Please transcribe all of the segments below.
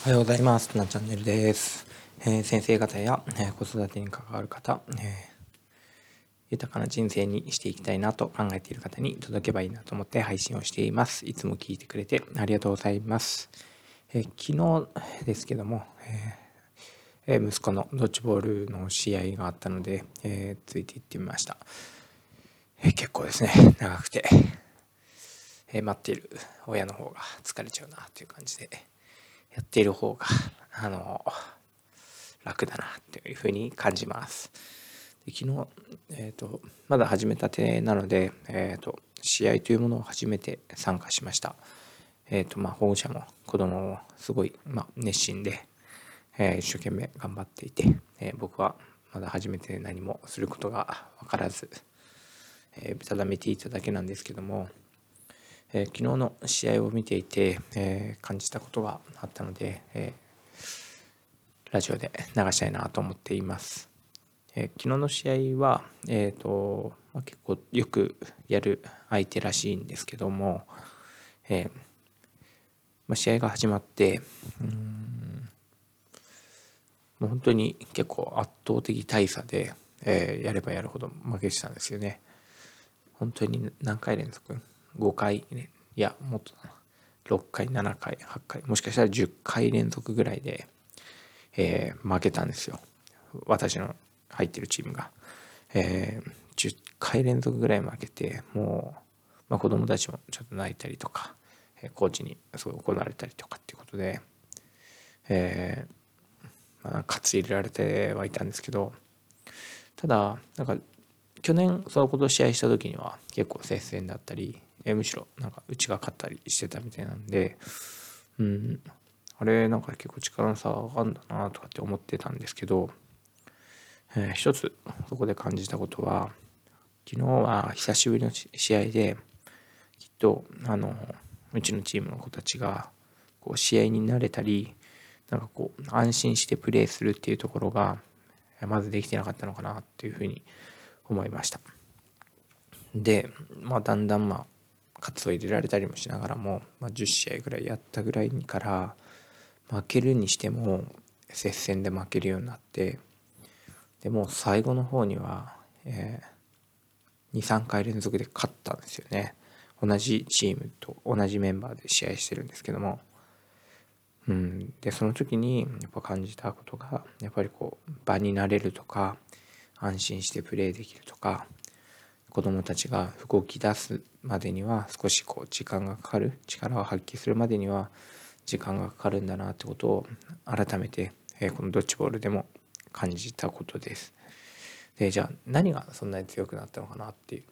おはようございます。なチャンネルです。えー、先生方や、えー、子育てに関わる方、えー、豊かな人生にしていきたいなと考えている方に届けばいいなと思って配信をしています。いつも聞いてくれてありがとうございます。え昨日ですけども、え息子のドッジボールの試合があったので、えついていってみました。え結構ですね、長くて、え待っている親の方が疲れちゃうなという感じで、やっている方が、あの、楽だなっていうふうに感じます。で昨日、えっ、ー、と、まだ始めたてなので、えっ、ー、と、試合というものを初めて参加しました。えっ、ー、と、まあ、保護者も子供もすごい、まあ、熱心で、えー、一生懸命頑張っていて、え僕はまだ初めて何もすることが分からず、えー、ただ見ていただけなんですけども、えー、昨日の試合を見ていて、えー、感じたことがあったので、えー、ラジオで流したいなと思っています。え昨日の試合は、えーとまあ、結構よくやる相手らしいんですけども、えまあ、試合が始まってうんもう本当に結構圧倒的大差で、えやればやるほど負けてたんですよね。本当に何回連続5回、ね、いや、もっと6回、7回、8回、もしかしたら10回連続ぐらいで、えー、負けたんですよ。私の入ってるチームが。えー、10回連続ぐらい負けて、もう、まあ、子供たちもちょっと泣いたりとか、え、コーチにすごい怒られたりとかっていうことで、えー、まあ、担い入れられてはいたんですけど、ただ、なんか、去年そのこと試合した時には結構接戦だったり、えむしろなんかうちが勝ったりしてたみたいなんで、うん、あれなんか結構力の差があるんだなとかって思ってたんですけど、えー、一つそこで感じたことは昨日は久しぶりの試合できっとあのうちのチームの子たちがこう試合に慣れたりなんかこう安心してプレーするっていうところがまずできてなかったのかなっていうふうに思いました。で、まあ、だんだんまあ活を入れられたりもしながらも、まあ、10試合ぐらいやったぐらいから負けるにしても接戦で負けるようになってでも最後の方には、えー、23回連続で勝ったんですよね。同じチームと同じメンバーで試合してるんですけども、うん、でその時にやっぱ感じたことがやっぱりこう場になれるとか安心してプレーできるとか子どもたちが動き出すまでには少しこう時間がかかる力を発揮するまでには時間がかかるんだなってことを改めて、えこのドッジボールでも感じたことです。でじゃあ何がそんなに強くなったのかなっていう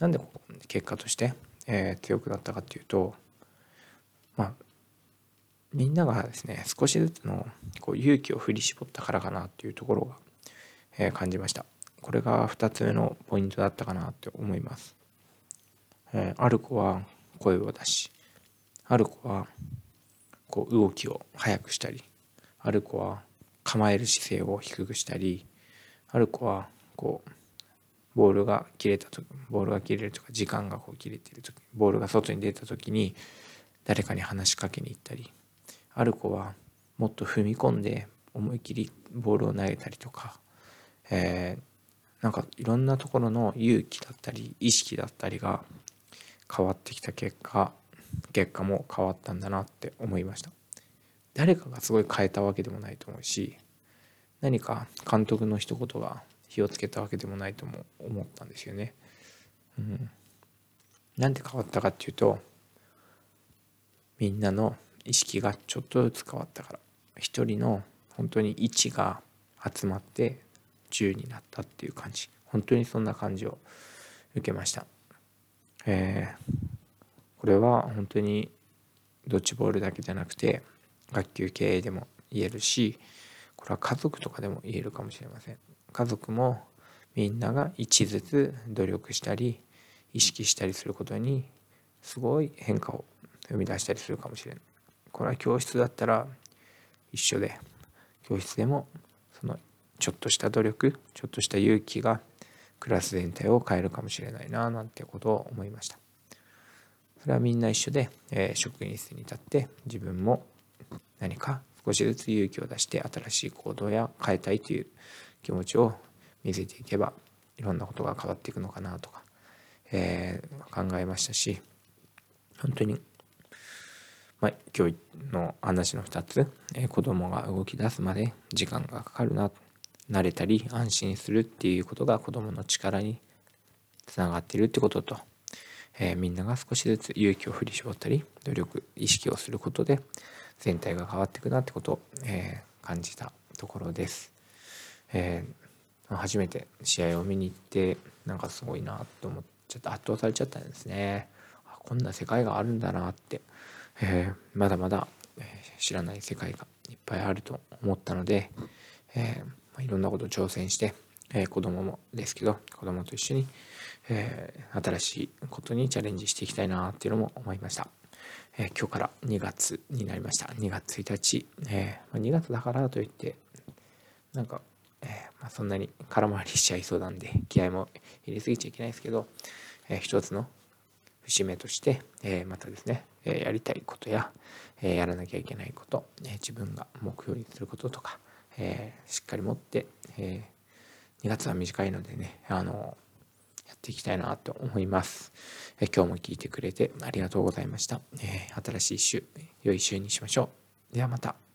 なんで結果として、え、強くなったかっていうとまあみんながですね少しずつのこう勇気を振り絞ったからかなっていうところが、え、感じました。これが2つ目のポイントだったかなって思います。えー、ある子は声を出し、ある子はこう動きを速くしたり、ある子は構える姿勢を低くしたり、ある子はこうボールが切れた時ボールが切れるとか時間がこう切れてる時ボールが外に出た時に誰かに話しかけに行ったりある子はもっと踏み込んで思い切りボールを投げたりとか、えなんかいろんなところの勇気だったり意識だったりが変わってきた結果結果も変わったんだなって思いました。誰かがすごい変えたわけでもないと思うし何か監督の一言が火をつけたわけでもないとも思ったんですよね。うん。なんで変わったかっていうとみんなの意識がちょっとずつ変わったから。一人の本当に位置が集まって10になったっていう感じ。本当にそんな感じを受けました。えー、これは本当にドッジボールだけじゃなくて学級経営でも言えるしこれは家族とかでも言えるかもしれません。家族もみんなが一ずつ努力したり意識したりすることにすごい変化を生み出したりするかもしれないこれは教室だったら一緒で教室でもそのちょっとした努力ちょっとした勇気がクラス全体を変えるかもしれないななんてことを思いました。それはみんな一緒で、えー、職員室に立って自分も何か少しずつ勇気を出して新しい行動や変えたいという気持ちを見せていけばいろんなことが変わっていくのかなとか、えー、考えましたし本当に、まあ、今日の話の2つ、えー、子供が動き出すまで時間がかかるなと慣れたり安心するっていうことが子供の力につながっているってことと、えー、みんなが少しずつ勇気を振り絞ったり努力意識をすることで全体が変わっていくなってことを、えー、感じたところです。えー、初めて試合を見に行ってなんかすごいなと思っちゃって圧倒されちゃったんですね。こんな世界があるんだなって、えー、まだまだ、え知らない世界がいっぱいあると思ったので、えまあ、いろんなことを挑戦して、え子供もですけど子供と一緒に、え新しいことにチャレンジしていきたいなっていうのも思いました。え今日から2月になりました。2月1日。えー、2月だからといって、なんか、えー、まあ、そんなに空回りしちゃいそうなんで、気合も入れすぎちゃいけないですけど、えー、一つの節目として、えまたですね、えやりたいことや、えやらなきゃいけないこと、え自分が目標にすることとか、えしっかり持って、え2月は短いのでね、あのやっていきたいなと思います。え今日も聞いてくれてありがとうございました。え新しい週、良い週にしましょう。ではまた。